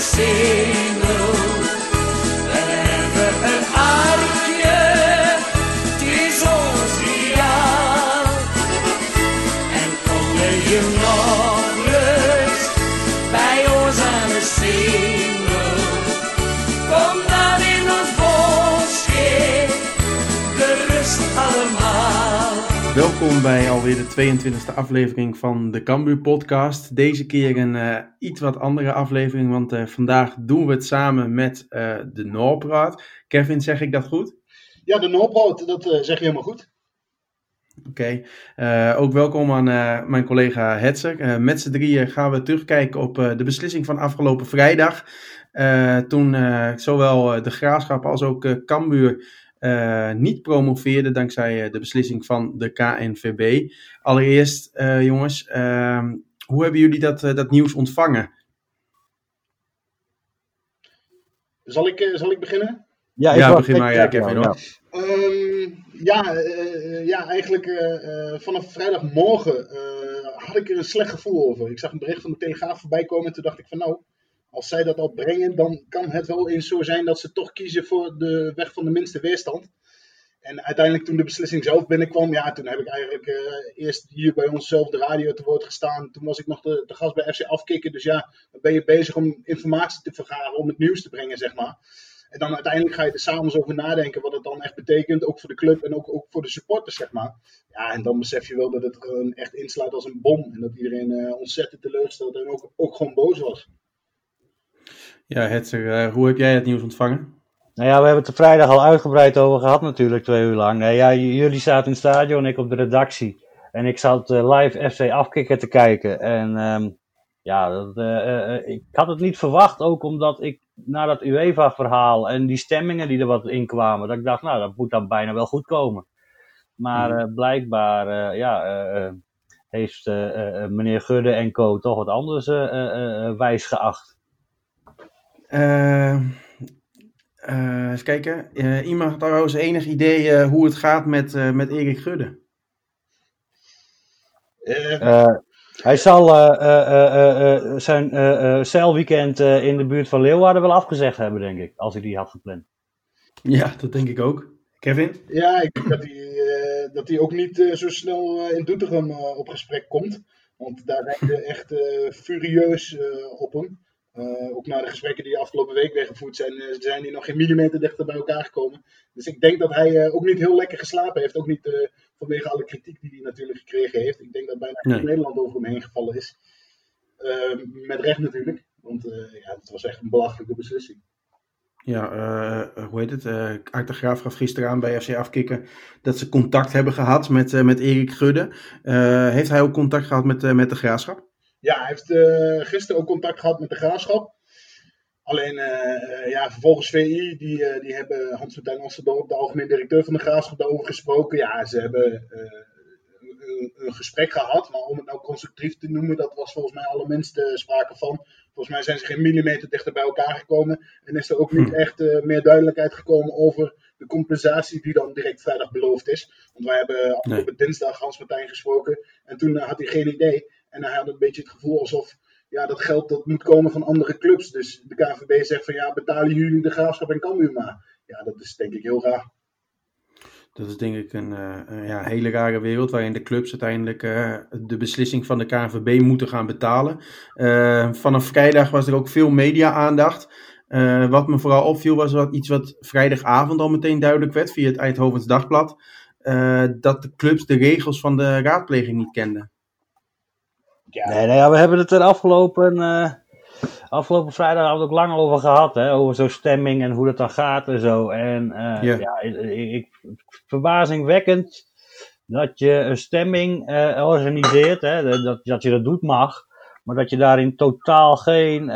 single. Welkom bij alweer de 22e aflevering van de Cambuur podcast. Deze keer een eh, iets wat andere aflevering, want eh, vandaag doen we het samen met eh, de Noorpraat. Kevin, zeg ik dat goed? Ja, de Noordbrood, dat zeg je helemaal goed. Oké, ook welkom aan mijn collega Hetzer. Met z'n drieën gaan we terugkijken op de beslissing van afgelopen vrijdag. Toen zowel de Graafschap als ook Cambuur eh, niet promoveerden dankzij eh, de beslissing van de KNVB. Allereerst, eh, jongens, ehm, hoe hebben jullie dat, eh, dat nieuws ontvangen? Zal ik, eh, zal ik beginnen? Ja, Ja, wou- begin maar, ja, Kevin, hoor. Ehm, ja, ja, eigenlijk vanaf vrijdagmorgen eh, had ik er een slecht gevoel over. Ik zag een bericht van de Telegraaf voorbij komen en toen dacht ik van nou, als zij dat al brengen, dan kan het wel eens zo zijn dat ze toch kiezen voor de weg van de minste weerstand. En uiteindelijk toen de beslissing zelf binnenkwam, ja, toen heb ik eigenlijk eh, eerst hier bij onszelf de radio te woord gestaan. Toen was ik nog de, de gast bij FC Afkikken. Dus ja, dan ben je bezig om informatie te vergaren, om het nieuws te brengen, zeg maar. En dan uiteindelijk ga je er s'avonds over nadenken wat het dan echt betekent, ook voor de club en ook, ook voor de supporters, zeg maar. Ja, en dan besef je wel dat het echt insluit als een bom. En dat iedereen eh, ontzettend teleurgesteld en ook, ook gewoon boos was. Ja, Hetzer, eh, hoe heb jij het nieuws ontvangen? Nou ja, we hebben het er vrijdag al uitgebreid over gehad natuurlijk, twee uur lang. Nee, ja, jullie zaten in het stadion, ik op de redactie. En ik zat eh, live FC afkikken te kijken. En ehm, ja, dat, eh, eh, eh, ik had het niet verwacht, ook omdat ik na dat UEFA-verhaal en die stemmingen die er wat in kwamen, dat ik dacht, nou, dat moet dan bijna wel goed komen. Maar eh, blijkbaar, eh, ja, eh, eh, heeft eh, eh, meneer Gudde en co. toch wat anders eh, eh, eh, wijs geacht. Eh, eh, even kijken. Eh, iemand had trouwens enig idee eh, hoe het gaat met, eh, met Erik Gudde? Eh, Eh, hij zal eh, eh, eh, eh, zijn eh, eh, zeilweekend eh, in de buurt van Leeuwarden wel afgezegd hebben, denk ik. Als hij die had gepland. Ja, dat denk ik ook. Kevin? Ja, ik denk dat hij, eh, dat hij ook niet eh, zo snel eh, in Doetinchem eh, op gesprek komt. Want daar hij echt eh, furieus eh, op hem. Eh, ook na de gesprekken die afgelopen week weer gevoerd zijn, eh, zijn die nog geen millimeter dichter bij elkaar gekomen. Dus ik denk dat hij eh, ook niet heel lekker geslapen heeft. Ook niet vanwege alle kritiek die hij natuurlijk gekregen heeft. Ik denk dat bijna heel Nee. Nederland over hem heen gevallen is. Eh, met recht natuurlijk. Want ja, het was echt een belachelijke beslissing. Ja, hoe heet het? Art de Graaf gaf gisteren aan bij FC Afkikken dat ze contact hebben gehad met, met Erik Gudde. Heeft hij ook contact gehad met, met de Graafschap? Ja, hij heeft eh, gisteren ook contact gehad met de graafschap. Alleen, eh, eh, ja, vervolgens VI, die, die hebben Hans-Martijn Osterdorp, de algemeen directeur van de graafschap, daarover gesproken. Ja, ze hebben een, een gesprek gehad, maar om het nou constructief te noemen, dat was volgens mij allerminst sprake van. Volgens mij zijn ze geen millimeter dichter bij elkaar gekomen. En is er ook niet Hm. echt meer duidelijkheid gekomen over de compensatie die dan direct vrijdag beloofd is. Want wij hebben afgelopen dinsdag Hans-Martijn gesproken en toen had hij geen idee. En hij had een beetje het gevoel alsof ja, dat geld dat moet komen van andere clubs. Dus de KNVB zegt van ja, betalen jullie de graafschap en Cambuur maar. Ja, dat is denk ik heel raar. Dat is denk ik een eh, ja, hele rare wereld waarin de clubs uiteindelijk eh, de beslissing van de KNVB moeten gaan betalen. Eh, vanaf vrijdag was er ook veel media-aandacht. Wat me vooral opviel was wat, iets wat vrijdagavond al meteen duidelijk werd via het Eindhovens Dagblad. dat de clubs de regels van de raadpleging niet kenden. Ja, Nee, nee, ja, we hebben het er afgelopen, eh, afgelopen vrijdag ook lang over gehad. Hè, over zo'n stemming en hoe dat dan gaat en zo. En eh, Ja. ja, ik, ik, verbazingwekkend dat je een stemming eh, organiseert. Hè, dat, dat je dat doet mag. Maar dat je daarin totaal geen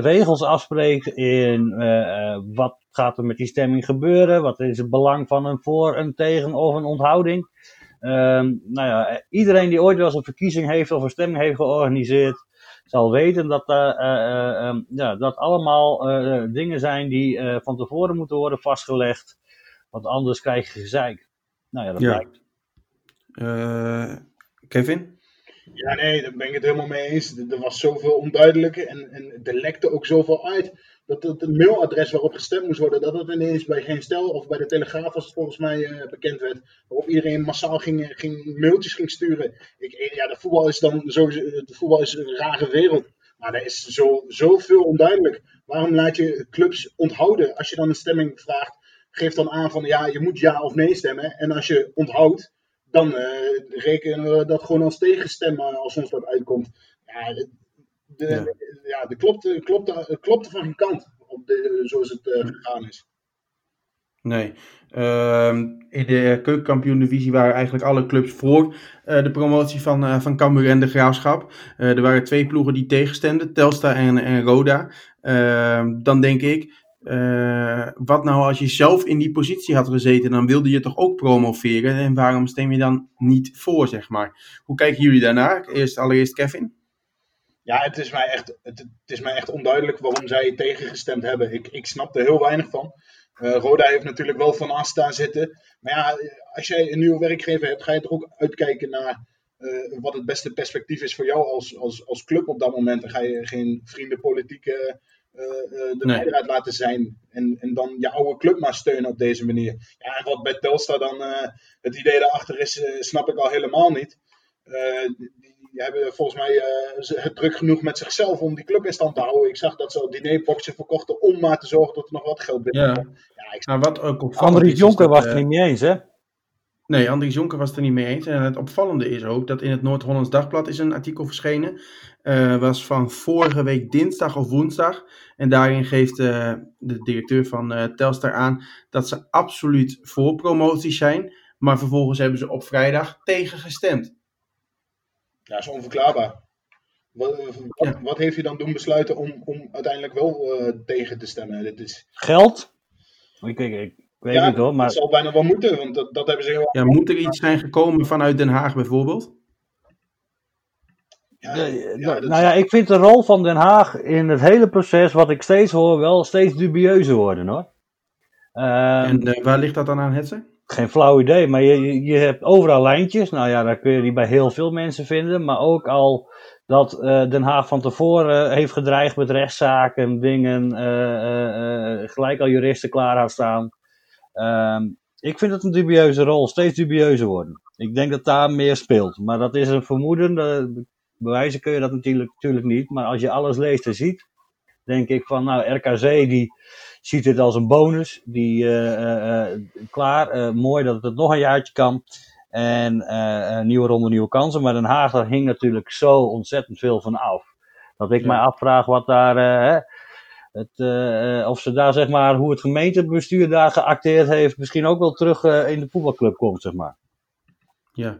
regels afspreekt in wat gaat er met die stemming gebeuren. Wat is het belang van een voor, een tegen of een onthouding. Ehm, nou ja, iedereen die ooit wel eens een verkiezing heeft of een stemming heeft georganiseerd, zal weten dat eh, eh, eh, ehm, ja, dat allemaal dingen zijn die eh, van tevoren moeten worden vastgelegd. Want anders krijg je gezeik. Nou ja, dat Ja. blijkt. Eh, Kevin? Ja, nee, daar ben ik het helemaal mee eens. Er was zoveel onduidelijk en, en er lekte ook zoveel uit. Dat het mailadres waarop gestemd moest worden, dat het ineens bij Geen Stel of bij de Telegraaf, als het volgens mij uh, bekend werd, waarop iedereen massaal ging, ging mailtjes ging sturen. Ik, ja, de voetbal is dan zo, de voetbal is een rare wereld. Maar er is zo, zoveel onduidelijk. Waarom laat je clubs onthouden als je dan een stemming vraagt? Geef dan aan van ja, je moet ja of nee stemmen. En als je onthoudt, dan rekenen we dat gewoon als tegenstemmen als ons dat uitkomt. Ja, de, ja. ja de klopt, klopt, klopt van geen kant op de, zoals het uh, gegaan is. Nee. Uh, in de keukenkampioen-divisie waren eigenlijk alle clubs voor uh, de promotie van, uh, van Cambuur en de Graafschap. er waren twee ploegen die tegenstemden, Telstar en, en Roda. Ehm, dan denk ik, wat nou als je zelf in die positie had gezeten, dan wilde je toch ook promoveren. En waarom stem je dan niet voor, zeg maar? Hoe kijken jullie daarnaar? Eerst, allereerst Kevin. Ja, het is mij echt, het, het is mij echt onduidelijk waarom zij tegengestemd hebben. Ik, ik snap er heel weinig van. Uh, Roda heeft natuurlijk wel van Asta zitten. Maar ja, als jij een nieuwe werkgever hebt, ga je toch ook uitkijken naar uh, wat het beste perspectief is voor jou als, als, als club op dat moment. Dan ga je geen vriendenpolitieke uh, de nee. leider laten zijn. En, en dan je oude club maar steunen op deze manier. Ja, en wat bij Telstar dan het idee daarachter is, snap ik al helemaal niet. die hebben volgens mij het druk genoeg met zichzelf om die club in stand te houden. Ik zag dat ze dinerboxen verkochten om maar te zorgen dat er nog wat geld binnenkomt. Ja. Ja, ik... nou, wat ook Andries Jonker was het er niet mee eens, hè? Nee, Andries Jonker was het er niet mee eens. En het opvallende is ook dat in het Noord-Hollands Dagblad is een artikel verschenen. Uh, was van vorige week dinsdag of woensdag. En daarin geeft uh, de directeur van uh, Telstar aan dat ze absoluut voor promoties zijn. Maar vervolgens hebben ze op vrijdag tegen gestemd. Ja, dat is onverklaarbaar. Wat, wat, ja. wat, heeft je dan doen besluiten om, om uiteindelijk wel tegen te stemmen? Dit is... Geld? Ik, ik, ik weet ja, niet hoor, maar... dat zal bijna wel moeten, want dat, dat hebben ze heel... Ja, moet er iets zijn gekomen vanuit Den Haag bijvoorbeeld? Ja, de, ja, nou ja, ik vind de rol van Den Haag in het hele proces, wat ik steeds hoor, wel steeds dubieuzer worden hoor. Um, en uh, waar ligt dat dan aan, Hetze? Geen flauw idee, maar je, je hebt overal lijntjes. Nou ja, daar kun je die bij heel veel mensen vinden. Maar ook al dat uh, Den Haag van tevoren heeft gedreigd met rechtszaken, dingen, uh, gelijk al juristen klaar had staan. Um, ik vind het een dubieuze rol, steeds dubieuzer worden. Ik denk dat daar meer speelt. Maar dat is een vermoeden, de, bewijzen kun je dat natuurlijk, natuurlijk niet. Maar als je alles leest en ziet, denk ik van, nou, RKC die ziet dit als een bonus. Die, uh, uh, klaar, mooi dat het nog een jaartje kan. En een nieuwe ronde, nieuwe kansen. Maar Den Haag, daar hing natuurlijk zo ontzettend veel van af. Dat ik ja. mij afvraag wat daar, hè, het, of ze daar, zeg maar, hoe het gemeentebestuur daar geacteerd heeft, misschien ook wel terug in de voetbalclub komt, zeg maar. Ja.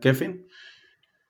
Kevin?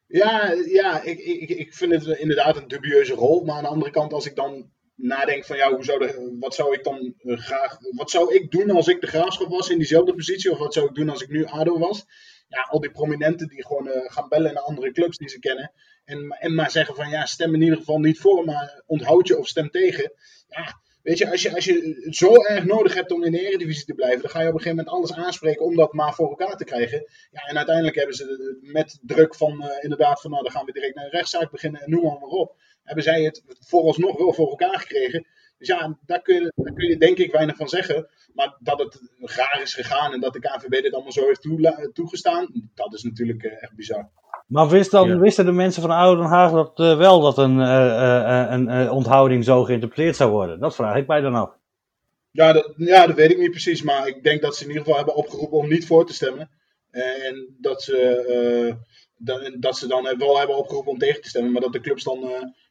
Ja, ja ik, ik, ik vind het inderdaad een dubieuze rol. Maar aan de andere kant, als ik dan nadenk van ja, hoe zou de, wat zou ik dan graag. Wat zou ik doen als ik de graafschap was in diezelfde positie? Of wat zou ik doen als ik nu ADO was? Ja, al die prominenten die gewoon uh, gaan bellen naar andere clubs die ze kennen. En, en maar zeggen van ja, stem in ieder geval niet voor, maar onthoud je of stem tegen. Ja, Weet je, als je, als je het zo erg nodig hebt om in de Eredivisie te blijven, dan ga je op een gegeven moment alles aanspreken om dat maar voor elkaar te krijgen. Ja, en uiteindelijk hebben ze met druk van uh, inderdaad van nou, dan gaan we direct naar een rechtszaak beginnen en noem maar op. Hebben zij het vooralsnog wel voor elkaar gekregen. Dus ja, daar kun, je, daar kun je denk ik weinig van zeggen. Maar dat het graag is gegaan en dat de KNVB dit allemaal zo heeft toegestaan, dat is natuurlijk uh, echt bizar. Maar wist dan, ja. wisten de mensen van Oude Den Haag dat uh, wel dat een, uh, een, onthouding zo geïnterpreteerd zou worden? Dat vraag ik mij dan af. Ja dat, ja, dat weet ik niet precies. Maar ik denk dat ze in ieder geval hebben opgeroepen om niet voor te stemmen. En dat ze, dat, dat ze dan wel hebben opgeroepen om tegen te stemmen. Maar dat de clubs dan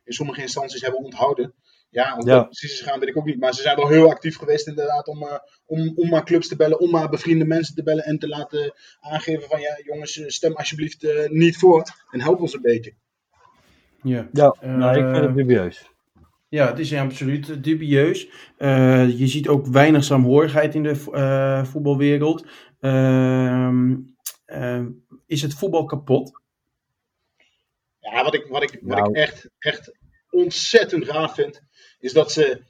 in sommige instanties hebben onthouden. Ja, hoe ja. dat precies is gaan, weet ik ook niet. Maar ze zijn wel heel actief geweest inderdaad om, uh, om, om maar clubs te bellen, om maar bevriende mensen te bellen en te laten aangeven van ja jongens, stem alsjeblieft uh, niet voor en help ons een beetje. Ja, ja uh, nou, ik vind het dubieus. Ja, het is absoluut dubieus. je ziet ook weinig saamhorigheid in de voetbalwereld. Ehm, is het voetbal kapot? Ja, wat ik, wat ik, wat nou. ik echt, echt ontzettend gaaf vind, is dat ze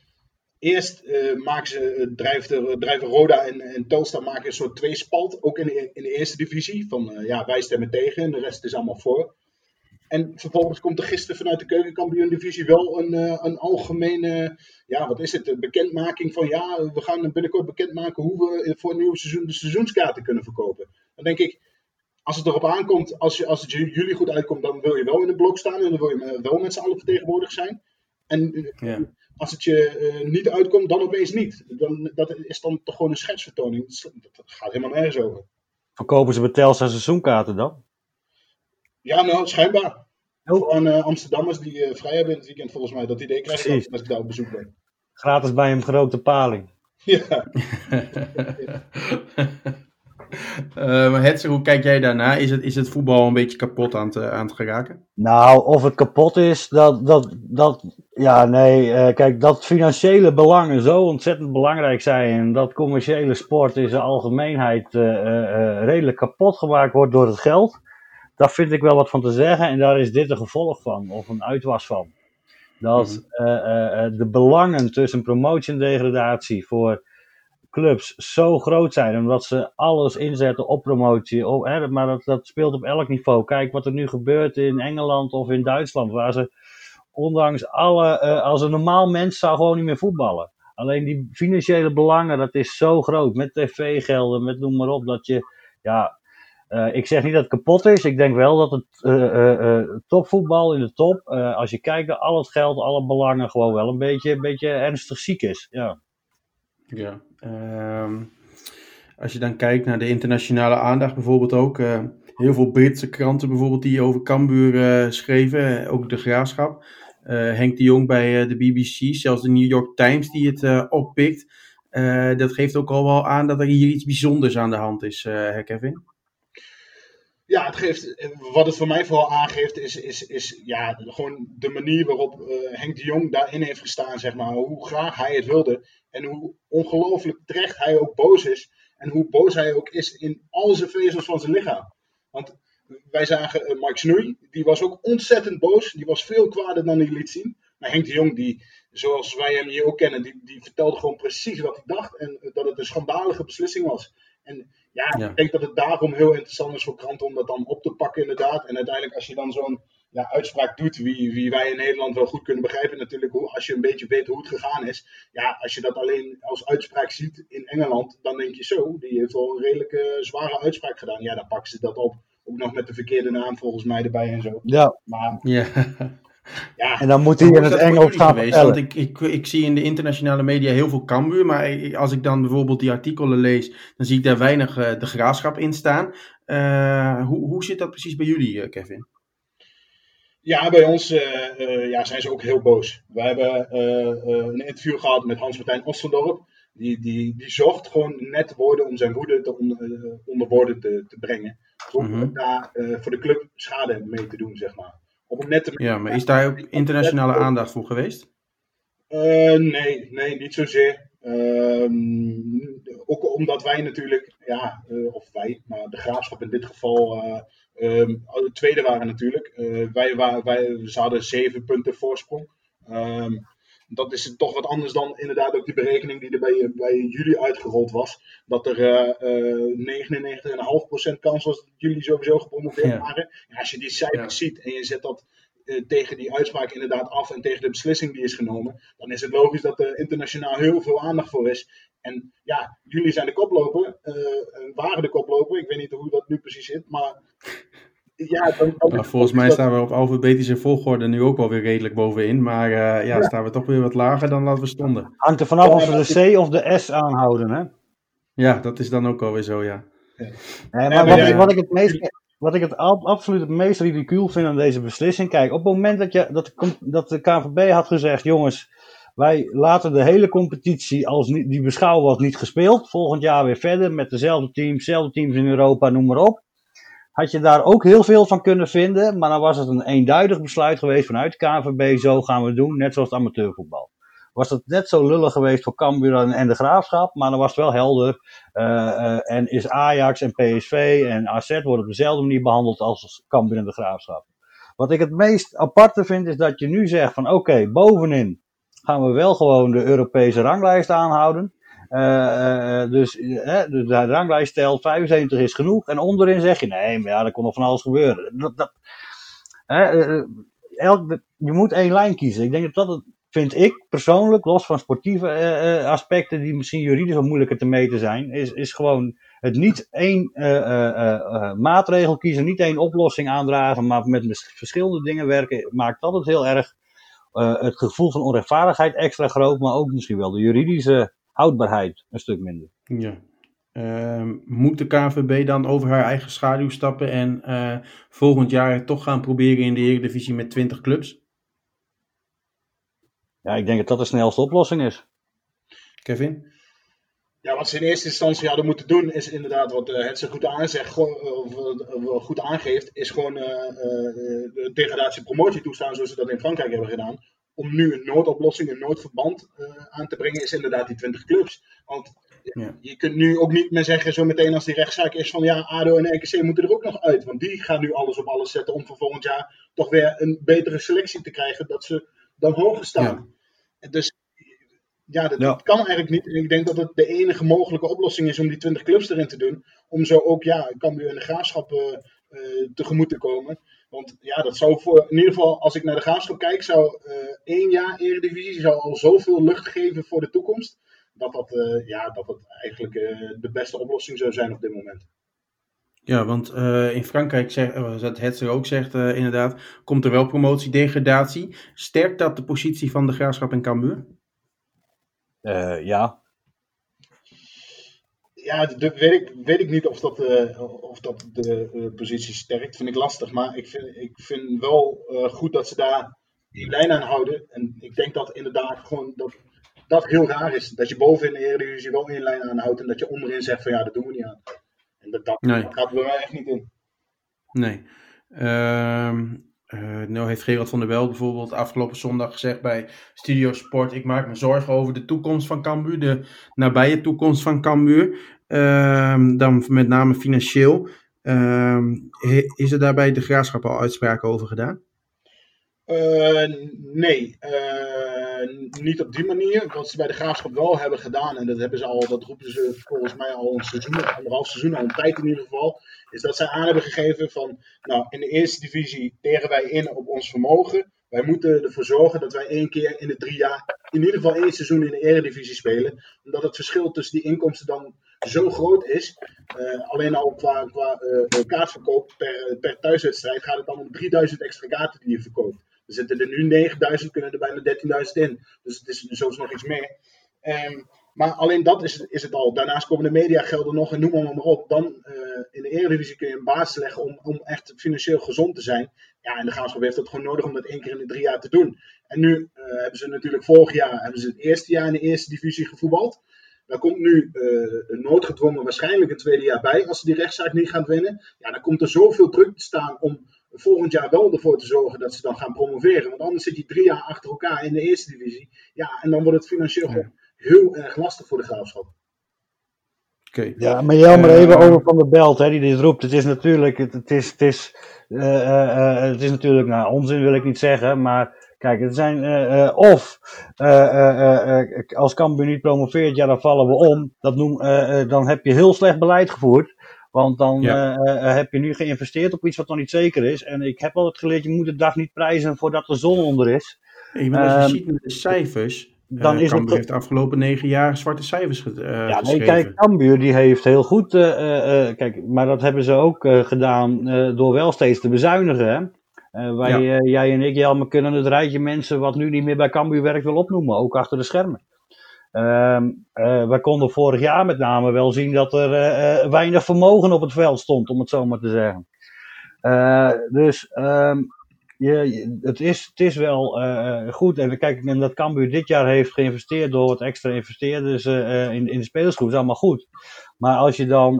eerst uh, maken ze, drijven, drijven Roda en, en Telstar maken een soort tweespalt, ook in de, in de eerste divisie. Van uh, ja, wij stemmen tegen en de rest is allemaal voor. En vervolgens komt er gisteren vanuit de keukenkampioen-divisie wel een, uh, een algemene, ja, wat is het, bekendmaking van ja, we gaan binnenkort bekendmaken hoe we voor het nieuwe seizoen de seizoenskaarten kunnen verkopen. Dan denk ik, als het erop aankomt, als, je, als het jullie goed uitkomt, dan wil je wel in de blok staan en dan wil je wel met z'n allen vertegenwoordigd zijn. En ja. als het je uh, niet uitkomt, dan opeens niet. Dan, dat is dan toch gewoon een schetsvertoning. Dat gaat helemaal nergens over. Verkopen ze bij seizoenkaarten dan? Ja, nou, schijnbaar. Oh. Voor uh, Amsterdammers die uh, vrij hebben in het weekend, volgens mij, dat idee krijg je als ik daar op bezoek ben. Gratis bij een gerookte paling. Ja. uh, maar hoe kijk jij daarna? Is het, is het voetbal een beetje kapot aan het, aan het geraken? Nou, of het kapot is, dat, dat, dat ja, nee, kijk, dat financiële belangen zo ontzettend belangrijk zijn en dat commerciële sport in zijn algemeenheid redelijk kapot gemaakt wordt door het geld daar vind ik wel wat van te zeggen en daar is dit een gevolg van, of een uitwas van. Dat mhm. eh, eh, eh, de belangen tussen promotie en degradatie voor clubs zo groot zijn, omdat ze alles inzetten op promotie. Op, maar dat, dat speelt op elk niveau. Kijk wat er nu gebeurt in Engeland of in Duitsland, waar ze ondanks alle, als een normaal mens zou gewoon niet meer voetballen. Alleen die financiële belangen, dat is zo groot, met tv-gelden, met noem maar op, dat je, ja, uh, ik zeg niet dat het kapot is. Ik denk wel dat het uh, topvoetbal in de top, als je kijkt naar al het geld, alle belangen, gewoon wel een beetje, een beetje ernstig ziek is. Ja. Ja. Um, als je dan kijkt naar de internationale aandacht bijvoorbeeld ook. heel veel Britse kranten bijvoorbeeld die over Cambuur schreven. Ook de Graafschap. Henk de Jong bij de BBC. Zelfs de New York Times die het oppikt. dat geeft ook al wel aan dat er hier iets bijzonders aan de hand is, Kevin. Ja, het geeft, wat het voor mij vooral aangeeft, is, is, is ja, gewoon de manier waarop Henk de Jong daarin heeft gestaan, zeg maar. Hoe graag hij het wilde en hoe ongelooflijk terecht hij ook boos is. En hoe boos hij ook is in al zijn vezels van zijn lichaam. Want wij zagen uh, Mike Snoei, die was ook ontzettend boos. Die was veel kwader dan hij liet zien. Maar Henk de Jong, die, zoals wij hem hier ook kennen, die, die vertelde gewoon precies wat hij dacht. En dat het een schandalige beslissing was. En ja, ik denk dat het daarom heel interessant is voor kranten om dat dan op te pakken inderdaad. En uiteindelijk als je dan zo'n ja, uitspraak doet, wie, wie wij in Nederland wel goed kunnen begrijpen natuurlijk, hoe, als je een beetje weet hoe het gegaan is. Ja, als je dat alleen als uitspraak ziet in Engeland, dan denk je zo, die heeft wel een redelijke zware uitspraak gedaan. Ja, dan pakken ze dat op. Ook nog met de verkeerde naam volgens mij erbij en zo. Ja. Maar ja. Ja, en dan moet hij in het Engels gaan geweest, Want ik, ik, ik zie in de internationale media heel veel Cambuur, maar als ik dan bijvoorbeeld die artikelen lees, dan zie ik daar weinig uh, de graafschap in staan. Uh, hoe, hoe zit dat precies bij jullie, uh, Kevin? Ja, bij ons ja, zijn ze ook heel boos. We hebben een interview gehad met Hans-Martijn Ostendorp. Die, die, die zocht gewoon net woorden om zijn woede te onder, onder woorden te, te brengen. Om mm -hmm. daar voor de club schade mee te doen, zeg maar. Om net te... Ja, maar is daar ook internationale aandacht voor geweest? Nee, nee, niet zozeer. Uh, ook omdat wij natuurlijk, ja, of wij, maar de graafschap in dit geval, uh, de tweede waren natuurlijk. wij, wij, wij, ze hadden zeven punten voorsprong. Um, dat is toch wat anders dan inderdaad ook die berekening die er bij, bij jullie uitgerold was. Dat er uh, 99,5% kans was dat jullie sowieso gepromoveerd ja. waren. Ja, als je die cijfers ja. ziet en je zet dat uh, tegen die uitspraak inderdaad af en tegen de beslissing die is genomen, dan is het logisch dat er internationaal heel veel aandacht voor is. En ja, jullie zijn de koploper, uh, waren de koploper. Ik weet niet hoe dat nu precies zit, maar ja, dan, dan nou, volgens mij staan we op alfabetische volgorde nu ook wel weer redelijk bovenin. Maar uh, ja, ja, staan we toch weer wat lager dan dat we stonden. Hangt er vanaf of we de C of de S aanhouden, hè? Ja, dat is dan ook alweer zo, ja. Nee, maar wat, ik, wat ik het meest, wat ik het absoluut het meest ridicuul vind aan deze beslissing. Kijk, op het moment dat, je, dat, de, dat de KVB had gezegd: jongens, wij laten de hele competitie als niet, die beschouwen was niet gespeeld. Volgend jaar weer verder met dezelfde teams, dezelfde teams in Europa, noem maar op had je daar ook heel veel van kunnen vinden. Maar dan was het een eenduidig besluit geweest vanuit de KVB. Zo gaan we het doen, net zoals het amateurvoetbal. Was het net zo lullig geweest voor Cambuur en de Graafschap. Maar dan was het wel helder. Uh, uh, en is Ajax en PSV en AZ worden op dezelfde manier behandeld als Cambuur en de Graafschap. Wat ik het meest aparte vind is dat je nu zegt van oké, bovenin gaan we wel gewoon de Europese ranglijst aanhouden. Uh, dus de ranglijst stelt 75 is genoeg. En onderin zeg je nee, maar ja, er kon nog van alles gebeuren. Dat, dat, elk, je moet één lijn kiezen. Ik denk dat dat, het- vind ik persoonlijk, los van sportieve aspecten die misschien juridisch wat moeilijker te meten zijn, is, is gewoon het niet één maatregel kiezen, niet één oplossing aandragen, maar met verschillende dingen werken, maakt altijd heel erg het gevoel van onrechtvaardigheid extra groot, maar ook misschien wel de juridische houdbaarheid een stuk minder. Ja. Ehm, moet de KVB dan over haar eigen schaduw stappen en eh, volgend jaar toch gaan proberen in de Eredivisie met 20 clubs? Ja, ik denk dat dat de snelste oplossing is. Kevin? Ja, wat ze in eerste instantie hadden moeten doen, is inderdaad wat eh, het ze goed aanzegt, eh, of, eh, goed aangeeft, is gewoon de degradatie promotie toestaan zoals ze dat in Frankrijk hebben gedaan. Om nu een noodoplossing, een noodverband aan te brengen, is inderdaad die 20 clubs. Want Ja. je kunt nu ook niet meer zeggen, zo meteen als die rechtszaak is, van ja, ADO en RKC moeten er ook nog uit. Want die gaan nu alles op alles zetten om voor volgend jaar toch weer een betere selectie te krijgen, dat ze dan hoger staan. Dus ja, dat, Ja. dat kan eigenlijk niet. En ik denk dat het de enige mogelijke oplossing is om die 20 clubs erin te doen. Om zo ook, ja, Cambuur en de Graafschap eh, tegemoet te komen. Want ja, dat zou voor, in ieder geval, als ik naar de Graafschap kijk, zou eh, één jaar Eredivisie zou al zoveel lucht geven voor de toekomst. Dat dat, ja, dat, dat eigenlijk de beste oplossing zou zijn op dit moment. Ja, want in Frankrijk, zegt, uh, Hetzer ook zegt inderdaad, komt er wel promotie-degradatie. Sterkt dat de positie van de Graafschap en Cambuur? Eh, ja, Ja, dat weet ik, weet ik niet of dat, eh, of dat de eh, positie sterkt. Vind ik lastig. Maar ik vind, ik vind wel eh, goed dat ze daar die lijn aan houden. En ik denk dat inderdaad gewoon dat, dat heel raar is. Dat je boven in de Eredivisie wel één lijn aanhoudt. En dat je onderin zegt van ja, dat doen we niet aan. En dat, dat, Nee. dat gaat bij mij echt niet in. Nee. Ehm eh, nou heeft Gerard van der Wel bijvoorbeeld afgelopen zondag gezegd bij Studio Sport: Ik maak me zorgen over de toekomst van Cambuur, de nabije toekomst van Cambuur. Ehm, dan met name financieel. Ehm, is er daarbij de graafschap al uitspraken over gedaan? Eh, nee, eh, niet op die manier. Wat ze bij de graafschap wel hebben gedaan, en dat hebben ze al, dat roepen ze volgens mij al een seizoen, anderhalf seizoen, al een tijd in ieder geval, is dat zij aan hebben gegeven van, nou, in de eerste divisie tegen wij in op ons vermogen. Wij moeten ervoor zorgen dat wij één keer in de drie jaar, in ieder geval één seizoen in de eredivisie spelen. Omdat het verschil tussen die inkomsten dan zo groot is. Eh, alleen al qua, qua eh, kaartverkoop per, per thuiswedstrijd gaat het dan om 3000 extra kaarten die je verkoopt. Er zitten er nu 9000, kunnen er bijna 13.000 in. Dus het is zelfs nog iets meer. Ehm, maar alleen dat is, is het al. Daarnaast komen de mediagelden nog en noem maar, maar op. Dan eh, in de Eredivisie kun je een basis leggen om, om echt financieel gezond te zijn. Ja, en de Graafschap heeft dat gewoon nodig om dat één keer in de drie jaar te doen. En nu eh, hebben ze natuurlijk vorig jaar hebben ze het eerste jaar in de eerste divisie gevoetbald. Daar komt nu een noodgedwongen waarschijnlijk een tweede jaar bij als ze die rechtszaak niet gaan winnen. Ja, dan komt er zoveel druk te staan om volgend jaar wel ervoor te zorgen dat ze dan gaan promoveren. Want anders zit je drie jaar achter elkaar in de eerste divisie. Ja, en dan wordt het financieel Ja. heel erg lastig voor de graafschap. Oké. Ja, maar Jelmer Eh, even over Van der Belt, hè, die dit roept. Het is natuurlijk, het, het is, het is, eh, eh, eh, het is natuurlijk, nou, onzin wil ik niet zeggen, maar kijk, het zijn, eh, eh, of eh, eh, eh, eh, als Cambuur niet promoveert, ja, dan vallen we om. Dat noem, dan heb je heel slecht beleid gevoerd. Want dan Ja. eh, eh, heb je nu geïnvesteerd op iets wat nog niet zeker is. En ik heb altijd geleerd, je moet de dag niet prijzen voordat de zon onder is. Hey, maar als je ziet naar de cijfers, dan is het Cambuur toch- heeft de afgelopen negen jaar zwarte cijfers eh, Ja, nee, kijk, Cambuur die heeft heel goed, eh, eh, eh, kijk, maar dat hebben ze ook eh, gedaan eh, door wel steeds te bezuinigen. Hè? Eh, wij, Ja. eh, jij en ik, Jelme, kunnen het rijtje mensen wat nu niet meer bij Cambuur werkt wel opnoemen, ook achter de schermen. Eh, wij konden vorig jaar met name wel zien dat er eh, eh, weinig vermogen op het veld stond, om het zo maar te zeggen. Dus ehm, het, is, het is wel goed. En kijk, en dat Cambuur dit jaar heeft geïnvesteerd door wat extra investeerders in, in de spelersgroep, is allemaal goed. Maar als je dan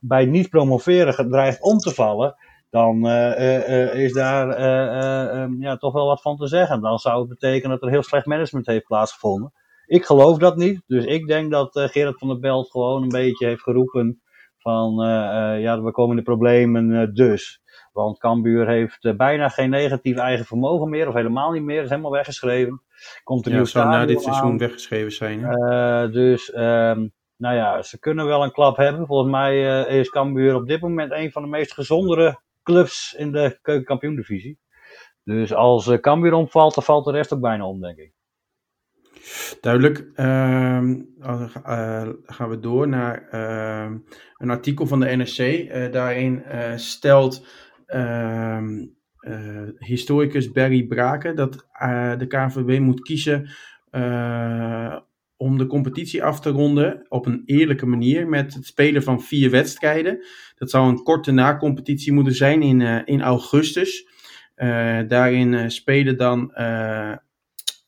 bij niet promoveren dreigt om te vallen, dan eh, eh, eh, is daar eh, eh, eh, ja, toch wel wat van te zeggen. Dan zou het betekenen dat er heel slecht management heeft plaatsgevonden. Ik geloof dat niet. Dus ik denk dat Gerard van der Belt gewoon een beetje heeft geroepen van ja, we komen in de problemen dus. Want Cambuur heeft bijna geen negatief eigen vermogen meer, of helemaal niet meer, is helemaal weggeschreven. Komt een Ja, zou na dit seizoen aan. weggeschreven zijn. dus ehm, nou ja, ze kunnen wel een klap hebben. Volgens mij is Cambuur op dit moment een van de meest gezondere clubs in de keukenkampioen-divisie. Dus als uh, Cambuur omvalt, dan valt de rest ook bijna om, denk ik. Duidelijk. Uh, gaan we door naar uh, een artikel van de NRC. Eh, daarin stelt ehm, historicus Barry Braken dat de KVB moet kiezen om de competitie af te ronden op een eerlijke manier met het spelen van vier wedstrijden. Dat zou een korte na-competitie moeten zijn in, in augustus. daarin spelen dan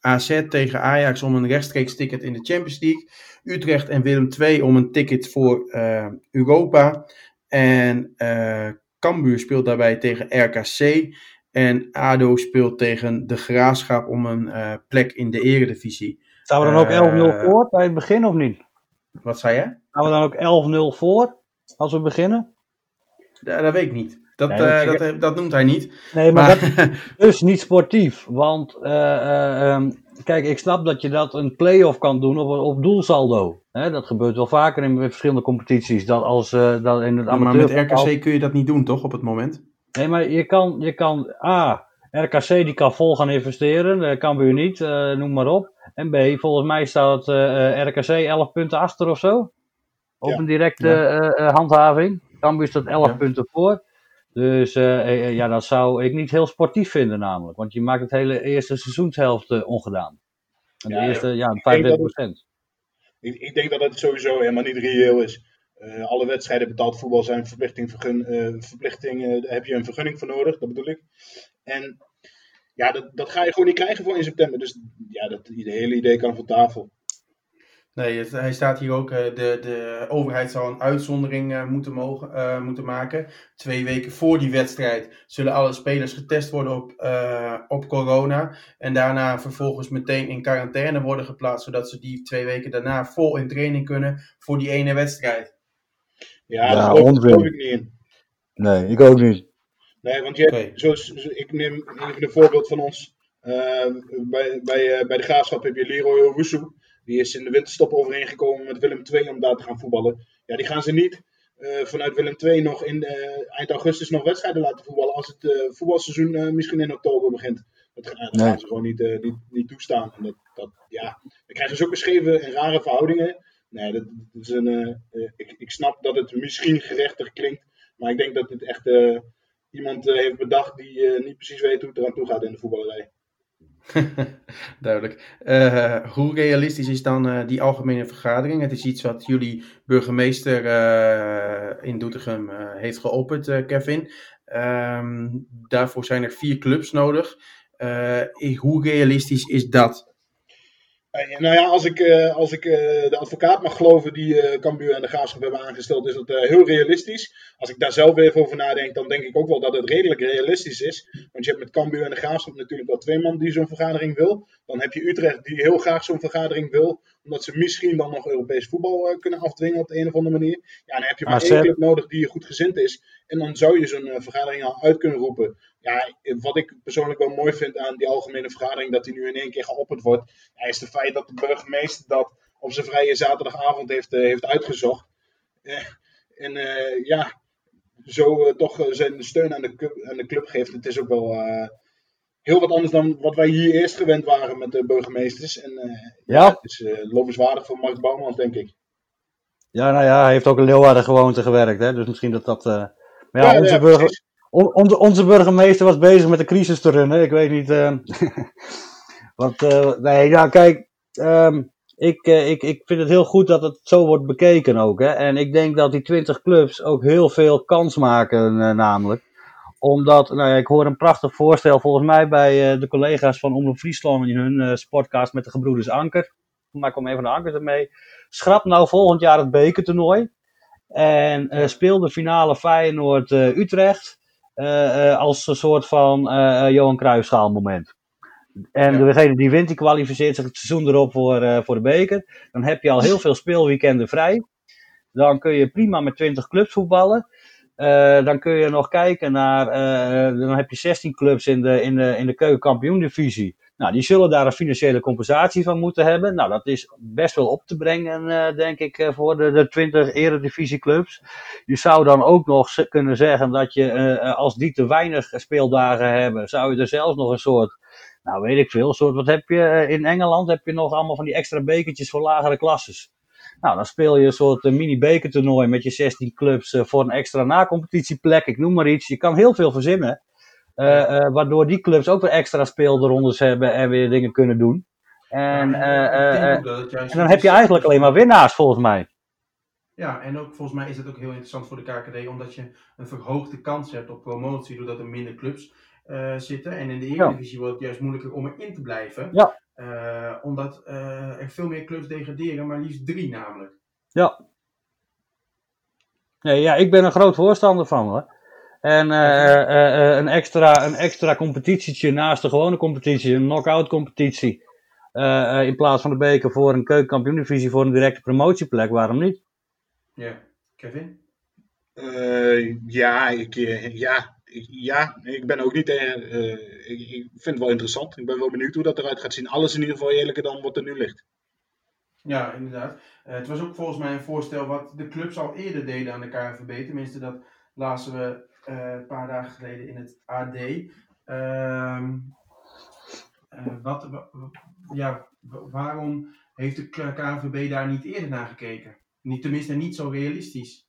AZ tegen Ajax om een rechtstreeks ticket in de Champions League. Utrecht en Willem II om een ticket voor Europa. En Cambuur speelt daarbij tegen RKC. En ADO speelt tegen de Graafschap om een plek in de eredivisie. Staan we dan ook 11-0 voor bij het begin of niet? Wat zei je? Staan we dan ook 11-0 voor als we beginnen? Dat, dat weet ik niet. Dat, nee, uh, dat, dat, dat, noemt hij niet. Nee, maar, maar... dat dus niet sportief. Want uh, uh, um, kijk, ik snap dat je dat een play-off kan doen op, op doelsaldo. Hè, dat gebeurt wel vaker in verschillende competities. Dat als, dat in het ja, maar met RKC kun je dat niet doen, toch, op het moment? Nee, maar je kan, je kan A, RKC die kan vol gaan investeren. kan we niet, noem maar op. En B, volgens mij staat RKC 11 punten achter of zo. Op ja. een directe ja. handhaving. Cambuur staat 11 ja. punten voor. Dus uh, ja, dat zou ik niet heel sportief vinden namelijk. Want je maakt het hele eerste seizoenshelft uh, ongedaan. En de ja, eerste, ja, 35 procent. Ik, ik, denk dat het sowieso helemaal niet reëel is. Uh, alle wedstrijden betaald voetbal zijn verplichting, vergun, verplichting heb je een vergunning voor nodig, dat bedoel ik. En ja, dat, dat ga je gewoon niet krijgen voor in september. Dus ja, dat, de hele idee kan van tafel. Nee, het, hij staat hier ook, de, de overheid zou een uitzondering uh, moeten, mogen, uh, moeten maken. Twee weken voor die wedstrijd zullen alle spelers getest worden op, uh, op corona. En daarna vervolgens meteen in quarantaine worden geplaatst, zodat ze die twee weken daarna vol in training kunnen voor die ene wedstrijd. Ja, ja dat geloof ik niet in. Nee, ik ook niet. Nee, want je hebt, okay. zoals, ik neem even een voorbeeld van ons. bij, bij, bij de graafschap heb je Leroy Owusu. Die is in de winterstop overeengekomen met Willem II om daar te gaan voetballen. Ja, die gaan ze niet uh, vanuit Willem II nog in uh, eind augustus nog wedstrijden laten voetballen. Als het voetbalseizoen misschien in oktober begint. Dat, dat nee. gaan ze gewoon niet, niet, niet toestaan. En dat, dat, ja, dan krijgen ze ook scheve en rare verhoudingen. Nee, dat, dat is een, ik, ik snap dat het misschien gerechtig klinkt. Maar ik denk dat het echt iemand heeft bedacht die niet precies weet hoe het eraan toe gaat in de voetballerij. Duidelijk. Uh, hoe realistisch is dan die algemene vergadering? Het is iets wat jullie burgemeester in Doetinchem heeft geopend, Kevin. Um, daarvoor zijn er vier clubs nodig. hoe realistisch is dat? Nou ja, als ik, uh, als ik uh, de advocaat mag geloven die uh, Cambuur en de Graafschap hebben aangesteld, is dat heel realistisch. Als ik daar zelf even over nadenk, dan denk ik ook wel dat het redelijk realistisch is. Want je hebt met Cambuur en de Graafschap natuurlijk wel twee man die zo'n vergadering wil. Dan heb je Utrecht die heel graag zo'n vergadering wil, omdat ze misschien dan nog Europees voetbal kunnen afdwingen op de een of andere manier. Ja, dan heb je maar, maar één club nodig die goed gezind is. En dan zou je zo'n vergadering al uit kunnen roepen ja, wat ik persoonlijk wel mooi vind aan die algemene vergadering, dat die nu in één keer geopperd wordt, ja, is het feit dat de burgemeester dat op zijn vrije zaterdagavond heeft, uh, heeft uitgezocht. Uh, en uh, ja, zo toch zijn steun aan de, club, aan de club geeft. Het is ook wel heel wat anders dan wat wij hier eerst gewend waren met de burgemeesters. En ja. ja. het is lovenswaardig voor Mark Bouwmans, denk ik. Ja, nou ja, hij heeft ook in Leeuwarden gewoonte gewerkt, hè? dus misschien dat dat... maar ja, ja onze, burger, onze, onze burgemeester was bezig met de crisis te runnen. Ik weet niet. Uh, wat, uh, nee, ja, kijk. Um, ik, uh, ik, ik vind het heel goed dat het zo wordt bekeken ook. Hè? En ik denk dat die 20 clubs ook heel veel kans maken, namelijk. Omdat, nou ja, ik hoor een prachtig voorstel volgens mij bij de collega's van Omroep Friesland in hun sportcast met de gebroeders Anker. Maar kom even de Anker ermee. Schrap nou volgend jaar het bekertoernooi. En speel de finale Feyenoord-Utrecht. Uh, uh, als een soort van uh, Johan Cruijffschaal moment. En ja. degene die wint, die kwalificeert zich het seizoen erop voor, voor de beker. Dan heb je al heel veel speelweekenden vrij. Dan kun je prima met 20 clubs voetballen. dan kun je nog kijken naar. dan heb je 16 clubs in de, in de, in de keukenkampioen-divisie. Nou, die zullen daar een financiële compensatie van moeten hebben. Nou, dat is best wel op te brengen, uh, denk ik, uh, voor de, de 20 eredivisieclubs. Je zou dan ook nog kunnen zeggen dat je, uh, als die te weinig speeldagen hebben, zou je er zelfs nog een soort, nou weet ik veel, soort, wat heb je in Engeland? Heb je nog allemaal van die extra bekertjes voor lagere klasses. Nou, dan speel je een soort mini-bekertoernooi met je 16 clubs voor een extra nacompetitieplek, ik noem maar iets. Je kan heel veel verzinnen. Uh, uh, waardoor die clubs ook weer extra speelrondes hebben en weer dingen kunnen doen. En, uh, en dan heb je eigenlijk alleen maar winnaars volgens mij. Ja, en ook volgens mij is het ook heel interessant voor de KKD, omdat je een verhoogde kans hebt op promotie, doordat er minder clubs zitten. En in de Eredivisie ja. wordt het juist moeilijker om erin te blijven. Ja. omdat er veel meer clubs degraderen, maar liefst drie namelijk. Ja. Nee, ja, ik ben een groot voorstander van hoor. En uh, uh, een, extra, een extra competitietje naast de gewone competitie, een knock-out competitie. in plaats van de beker voor een keukenkampioen-divisie voor een directe promotieplek, waarom niet? Ja, Kevin? ja, ik, ja, ik, ja, ik ben ook niet. ik, ik, vind het wel interessant. Ik ben wel benieuwd hoe dat eruit gaat zien. Alles in ieder geval eerlijker dan wat er nu ligt. Ja, inderdaad. het was ook volgens mij een voorstel wat de clubs al eerder deden aan de KNVB. Tenminste, dat lazen we uh, een paar dagen geleden in het AD. Uh, uh, wat, ja, waarom heeft de KNVB daar niet eerder naar gekeken? Niet, tenminste, niet zo realistisch.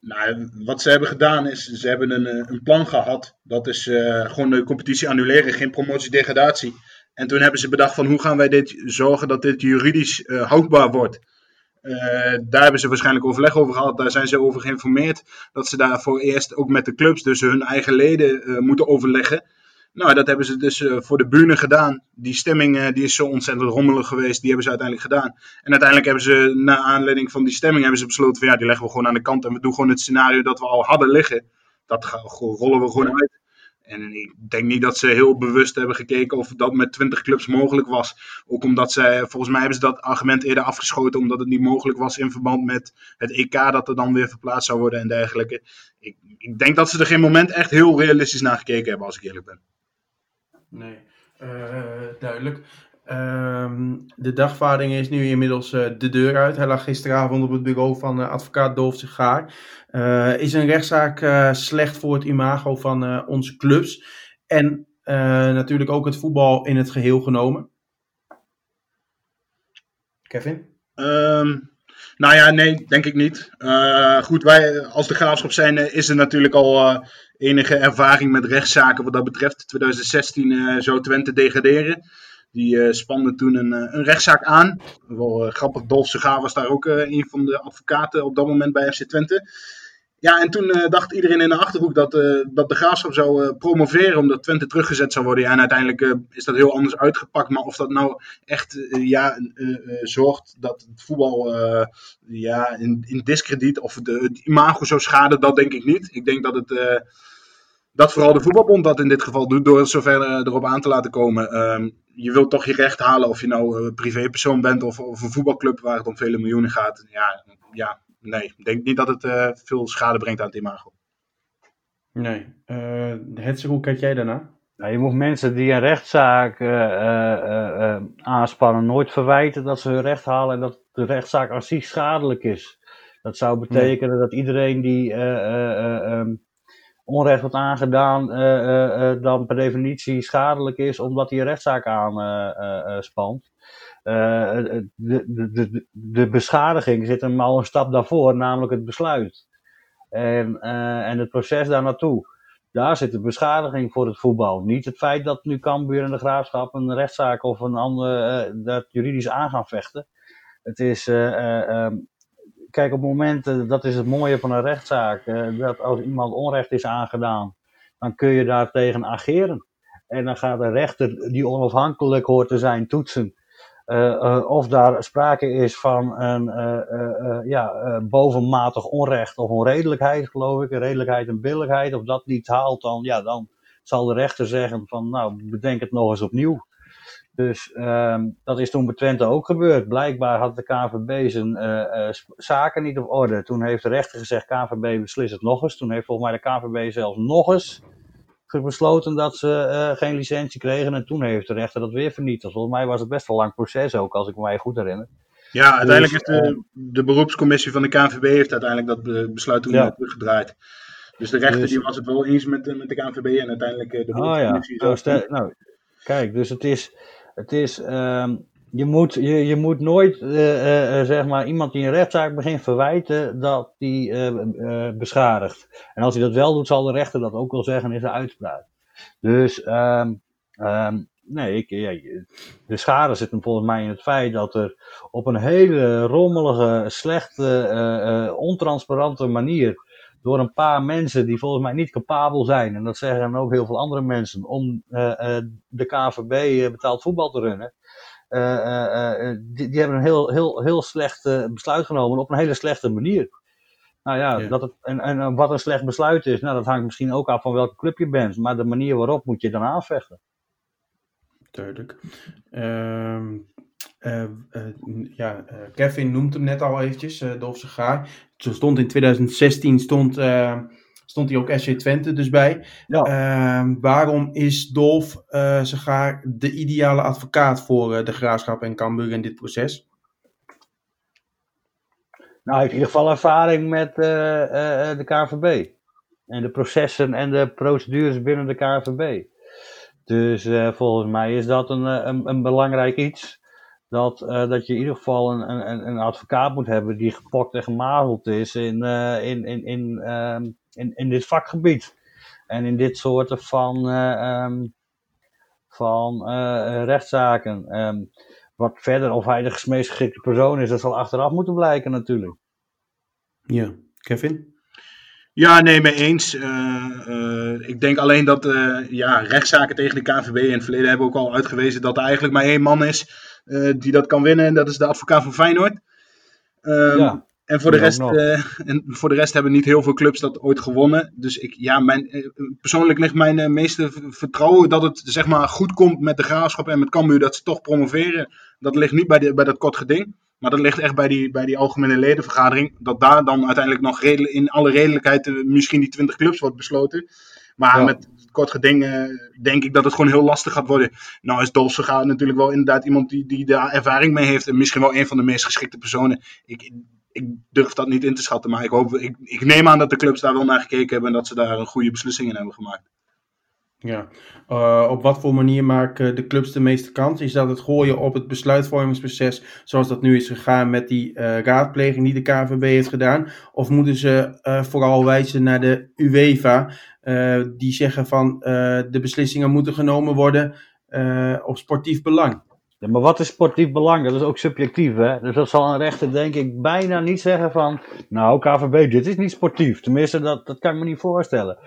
Nou, wat ze hebben gedaan is, ze hebben een, eh, een plan gehad. Dat is gewoon de competitie annuleren, geen promotie-degradatie. En toen hebben ze bedacht van hoe gaan wij dit zorgen dat dit juridisch houdbaar wordt. Uh, daar hebben ze waarschijnlijk overleg over gehad. Daar zijn ze over geïnformeerd. Dat ze daarvoor eerst ook met de clubs, dus hun eigen leden, uh, moeten overleggen. Nou, dat hebben ze dus uh, voor de buren gedaan. Die stemming die is zo ontzettend rommelig geweest. Die hebben ze uiteindelijk gedaan. En uiteindelijk hebben ze, na aanleiding van die stemming, hebben ze besloten van ja, die leggen we gewoon aan de kant. En we doen gewoon het scenario dat we al hadden liggen. Dat rollen we gewoon uit. En ik denk niet dat ze heel bewust hebben gekeken of dat met 20 clubs mogelijk was. Ook omdat ze, volgens mij hebben ze dat argument eerder afgeschoten, omdat het niet mogelijk was in verband met het EK dat er dan weer verplaatst zou worden en dergelijke. Ik, ik denk dat ze er geen moment echt heel realistisch naar gekeken hebben, als ik eerlijk ben. Nee, uh, duidelijk. Uh, de dagvaarding is nu inmiddels uh, de deur uit. Hij lag gisteravond op het bureau van uh, advocaat Dolf Sigaar. Uh, is een rechtszaak slecht voor het imago van onze clubs? En natuurlijk ook het voetbal in het geheel genomen? Kevin? Um, nou ja, nee, denk ik niet. goed, wij als de graafschap zijn is er natuurlijk al enige ervaring met rechtszaken wat dat betreft. 2016 zou Twente degraderen. Die uh, spande toen een, eh, een rechtszaak aan. Wel uh, grappig, Dolf Segaar was daar ook een van de advocaten op dat moment bij FC Twente. Ja, en toen dacht iedereen in de Achterhoek dat, dat de graafschap zou promoveren omdat Twente teruggezet zou worden. En uiteindelijk is dat heel anders uitgepakt. Maar of dat nou echt ja, zorgt dat het voetbal ja, in, in discrediet of de, het imago zou schaden, dat denk ik niet. Ik denk dat het dat vooral de voetbalbond dat in dit geval doet door zover erop aan te laten komen. Um, je wilt toch je recht halen of je nou een privépersoon bent of, of een voetbalclub waar het om vele miljoenen gaat. Ja, ja nee. Ik denk niet dat het uh, veel schade brengt aan het imago. Nee. Uh, hoe kijk jij daarna? Nou, je moet mensen die een rechtszaak uh, aanspannen nooit verwijten dat ze hun recht halen en dat de rechtszaak aan zich schadelijk is. Dat zou betekenen nee. dat iedereen die um, onrecht wordt aangedaan, uh, uh, dan per definitie schadelijk is omdat hij een rechtszaak aanspant. De, de, de, de, beschadiging zit hem al een stap daarvoor, namelijk het besluit. En, en het proces daar naartoe. Daar zit de beschadiging voor het voetbal. Niet het feit dat nu Cambuur en de Graafschap een rechtszaak of een ander dat juridisch aan gaan vechten. Het is kijk, op het moment, dat is het mooie van een rechtszaak, uh, dat als iemand onrecht is aangedaan, dan kun je daar tegen ageren. En dan gaat de rechter, die onafhankelijk hoort te zijn, toetsen. Uh, of daar sprake is van een ja, bovenmatig onrecht of onredelijkheid, geloof ik. Redelijkheid en billijkheid. Of dat niet haalt, dan, ja, dan zal de rechter zeggen van, nou, bedenk het nog eens opnieuw. Dus um, dat is toen bij Twente ook gebeurd. Blijkbaar had de KVB zijn uh, uh, zaken niet op orde. Toen heeft de rechter gezegd, KVB beslist het nog eens. Toen heeft volgens mij de KVB zelfs nog eens besloten dat ze eh, geen licentie kregen. En toen heeft de rechter dat weer vernietigd. Volgens mij was het best wel een lang proces ook, als ik me goed herinner. Ja, uiteindelijk Dus, heeft de, de beroepscommissie van de KNVB heeft uiteindelijk dat be- besluit toen Ja. weer teruggedraaid. Dus de rechter Dus- die was het wel eens met, de- met de KNVB en uiteindelijk eh, de Oh ja, beroepscommissie. nou, zelf. stel- nou, kijk, dus het is, het is ehm, je, moet, je, je moet nooit, eh, eh, eh, zeg maar, iemand die een rechtszaak begint verwijten dat die eh, beschadigt. En als hij dat wel doet, zal de rechter dat ook wel zeggen in zijn uitspraak. Dus, ehm, ehm, nee, ik, ja, de schade zit hem volgens mij in het feit dat er op een hele rommelige, slechte, ontransparante manier door een paar mensen die volgens mij niet capabel zijn, en dat zeggen ook heel veel andere mensen, om eh, eh, de KVB eh, betaald voetbal te runnen. die, die hebben een heel, heel, heel slecht besluit genomen op een hele slechte manier. Nou ja, Ja. Dat het, en, en wat een slecht besluit is, nou, dat hangt misschien ook af van welke club je bent, maar de manier waarop moet je dan aanvechten. Duidelijk. Ehm, eh, eh, ja, eh, Kevin noemt hem net al eventjes, Dolf Segaar. Zo stond in 2016 stond, stond hij ook SC Twente dus bij. Ja. Ehm, waarom is Dolf uh, Segaar de ideale advocaat voor de Graafschap en Cambuur in dit proces? Nou, hij heeft in ieder geval ervaring met de KVB. En de processen en de procedures binnen de KVB. Dus volgens mij is dat een, een, een belangrijk iets. Dat, eh, dat je in ieder geval een, een, een advocaat moet hebben die gepokt en gemazeld is in, eh, in, in, in, ehm, in, in dit vakgebied. En in dit soorten van, eh, um, van uh, rechtszaken. Um, wat verder, of hij de meest geschikte persoon is, dat zal achteraf moeten blijken natuurlijk. Ja, Kevin? Ja, nee, mee eens. Uh, uh, ik denk alleen dat uh, ja, rechtszaken tegen de KNVB in het verleden hebben ook al uitgewezen dat er eigenlijk maar één man is die dat kan winnen. En dat is de advocaat van Feyenoord. Um, ja. En voor, de rest, en voor de rest hebben niet heel veel clubs dat ooit gewonnen. Dus ik, ja, mijn, persoonlijk ligt mijn meeste vertrouwen dat het zeg maar, goed komt met de graafschap en met Cambuur. Dat ze toch promoveren. Dat ligt niet bij, de, bij dat kort geding. Maar dat ligt echt bij die, bij die algemene ledenvergadering. Dat daar dan uiteindelijk nog in alle redelijkheid uh, misschien die 20 clubs wordt besloten. Maar ja. met kort geding uh, denk ik dat het gewoon heel lastig gaat worden. Nou is Dolce gaat natuurlijk wel inderdaad iemand die, die daar ervaring mee heeft. En misschien wel een van de meest geschikte personen. Ik, ik durf dat niet in te schatten. Maar ik, hoop, ik, ik neem aan dat de clubs daar wel naar gekeken hebben. En dat ze daar een goede beslissing in hebben gemaakt. Ja, uh, op wat voor manier maken de clubs de meeste kans? Is dat het gooien op het besluitvormingsproces zoals dat nu is gegaan met die uh, raadpleging die de KVB heeft gedaan? Of moeten ze uh, vooral wijzen naar de UEFA die zeggen van de beslissingen moeten genomen worden op sportief belang? Ja, maar wat is sportief belang? Dat is ook subjectief, hè? Dus dat zal een rechter denk ik bijna niet zeggen van, nou KVB, dit is niet sportief. Tenminste, dat, dat kan ik me niet voorstellen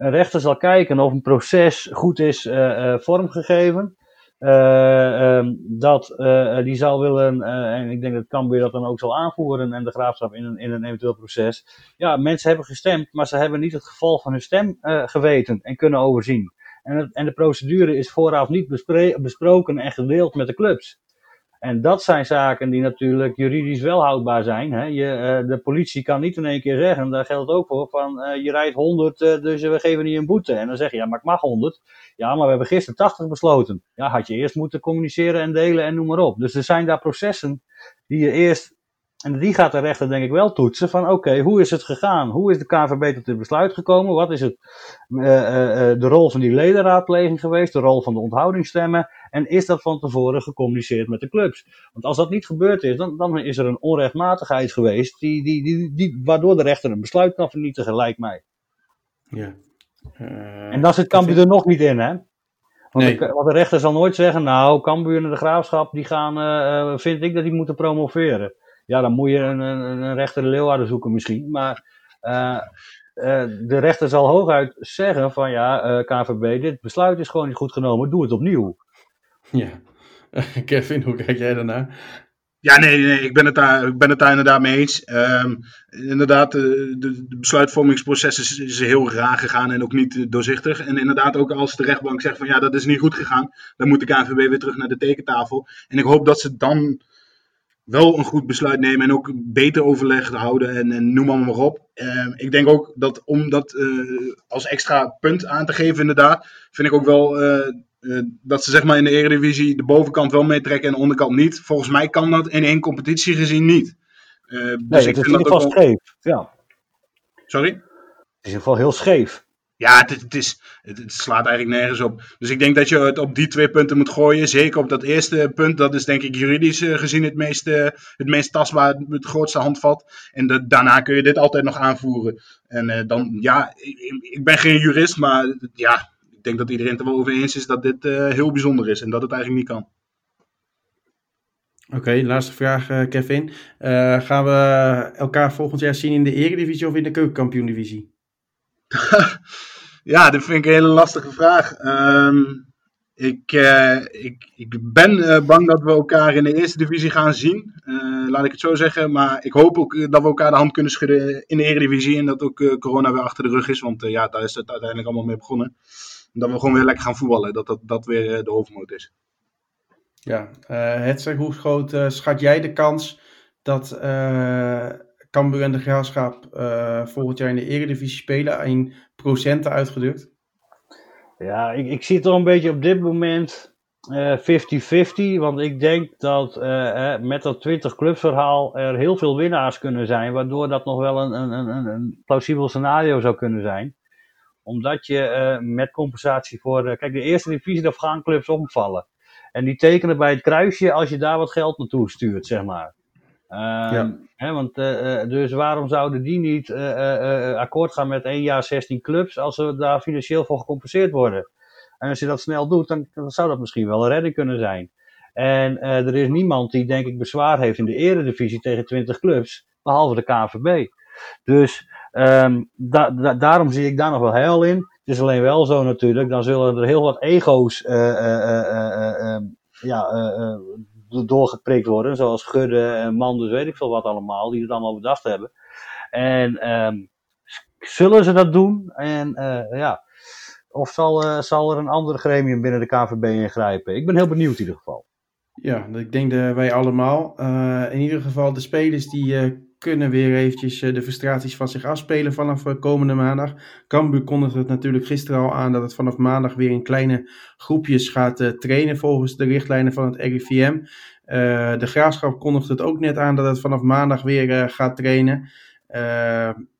een rechter zal kijken of een proces goed is uh, uh, vormgegeven. Uh, um, dat die zal willen, en ik denk dat Cambuur dat dan ook zal aanvoeren en de graafschap in een, in een eventueel proces. Ja, mensen hebben gestemd, maar ze hebben niet het gevolg van hun stem geweten en kunnen overzien. En, en de procedure is vooraf niet besproken en gedeeld met de clubs. En dat zijn zaken die natuurlijk juridisch wel houdbaar zijn. Hè. Je, uh, de politie kan niet in één keer zeggen, daar geldt ook voor, van uh, je rijdt 100, uh, dus we geven niet een boete. En dan zeg je, ja, maar ik mag 100. Ja, maar we hebben gisteren 80 besloten. Ja, had je eerst moeten communiceren en delen en noem maar op. Dus er zijn daar processen die je eerst, en die gaat de rechter denk ik wel toetsen, van oké, okay, hoe is het gegaan? Hoe is de KVB tot dit besluit gekomen? Wat is het, de rol van die ledenraadpleging geweest? De rol van de onthoudingsstemmen? En is dat van tevoren gecommuniceerd met de clubs? Want als dat niet gebeurd is, dan, dan is er een onrechtmatigheid geweest, die, die, die, die, waardoor de rechter een besluit kan vernietigen, lijkt mij. Ja. Uh, en dan zit Cambuur er nog niet in, hè? Want, Nee. de, want de rechter zal nooit zeggen, nou, Cambuur en de Graafschap, die gaan, vind ik dat die moeten promoveren. Ja, dan moet je een, een, een rechter de Leeuwarden zoeken misschien, maar... Uh, de rechter zal hooguit zeggen van ja, KVB, dit besluit is gewoon niet goed genomen, doe het opnieuw. Ja. Kevin, hoe kijk jij daarnaar? Ja, nee, nee ik, ben het daar, ik ben het daar inderdaad mee eens. Um, inderdaad, de, de, besluitvormingsproces is, is, heel raar gegaan en ook niet doorzichtig. En inderdaad, ook als de rechtbank zegt van ja, dat is niet goed gegaan, dan moet de KNVB weer terug naar de tekentafel. En ik hoop dat ze dan wel een goed besluit nemen en ook beter overleg houden en, en noem maar, maar op. Uh, ik denk ook dat om dat uh, als extra punt aan te geven, inderdaad, vind ik ook wel uh, dat ze zeg maar in de Eredivisie de bovenkant wel meetrekken en de onderkant niet. Volgens mij kan dat in één competitie gezien niet. dus nee, ik het is in ieder geval scheef. Ja. Sorry? Het is in ieder geval heel scheef. Ja, het, het, is, het, slaat eigenlijk nergens op. Dus ik denk dat je het op die twee punten moet gooien. Zeker op dat eerste punt. Dat is denk ik juridisch uh, gezien het meest, uh, het meest tastbaar, het grootste handvat. En de, daarna kun je dit altijd nog aanvoeren. En uh, dan, ja, ik, ik, ben geen jurist, maar ja, ik denk dat iedereen het er wel over eens is dat dit heel bijzonder is. En dat het eigenlijk niet kan. Oké, okay, laatste vraag, Kevin. gaan we elkaar volgend jaar zien in de Eredivisie of in de Keukenkampioen-divisie? ja, dat vind ik een hele lastige vraag. Um, ik, uh, ik, ik ben uh, bang dat we elkaar in de eerste divisie gaan zien. Uh, laat ik het zo zeggen. Maar ik hoop ook dat we elkaar de hand kunnen schudden in de eredivisie. En dat ook corona weer achter de rug is. Want ja, daar is het uiteindelijk allemaal mee begonnen. En dat we gewoon weer lekker gaan voetballen. Dat dat, dat weer de hoofdmoot is. Ja, het hoe groot schat jij de kans dat Cambuur en de Graafschap uh, volgend jaar in de Eredivisie spelen in procenten uitgedrukt? Ja, ik, ik zie het al een beetje op dit moment 50-50. Uh, want ik denk dat uh, met dat 20 clubsverhaal er heel veel winnaars kunnen zijn. Waardoor dat nog wel een, een, een, een plausibel scenario zou kunnen zijn. Omdat je met compensatie voor. kijk, de eerste divisie, daar gaan clubs omvallen. En die tekenen bij het kruisje als je daar wat geld naartoe stuurt, zeg maar. Um, ja. hè, want, uh, dus waarom zouden die niet uh, akkoord gaan met één jaar 16 clubs als ze daar financieel voor gecompenseerd worden? En als je dat snel doet, dan, dan zou dat misschien wel een redding kunnen zijn. En er is niemand die, denk ik, bezwaar heeft in de eredivisie tegen 20 clubs, behalve de KNVB. Dus um, da da daarom zie ik daar nog wel heil in. Het is alleen wel zo natuurlijk, dan zullen er heel wat ego's ja, doorgeprikt worden. Zoals Gudde en Manders, weet ik veel wat allemaal, die het allemaal bedacht hebben. En um, zullen ze dat doen? En uh, ja, of zal, uh, zal er een ander gremium binnen de KVB ingrijpen? Ik ben heel benieuwd in ieder geval. Ja, ik denk dat wij allemaal. Uh, in ieder geval de spelers die kunnen weer eventjes de frustraties van zich afspelen vanaf komende maandag. Cambuur kondigde het natuurlijk gisteren al aan dat het vanaf maandag weer in kleine groepjes gaat trainen volgens de richtlijnen van het RIVM. De Graafschap kondigt het ook net aan dat het vanaf maandag weer gaat trainen.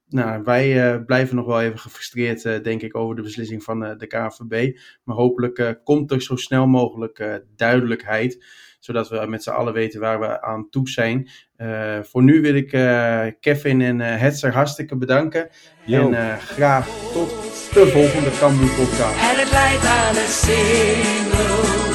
Nou, wij blijven nog wel even gefrustreerd, denk ik, over de beslissing van de KNVB. Maar hopelijk komt er zo snel mogelijk duidelijkheid, zodat we met z'n allen weten waar we aan toe zijn. Voor nu wil ik Kevin en Hetzer hartstikke bedanken. Yo. En graag tot de volgende Cambuur podcast. En het leidt aan een single.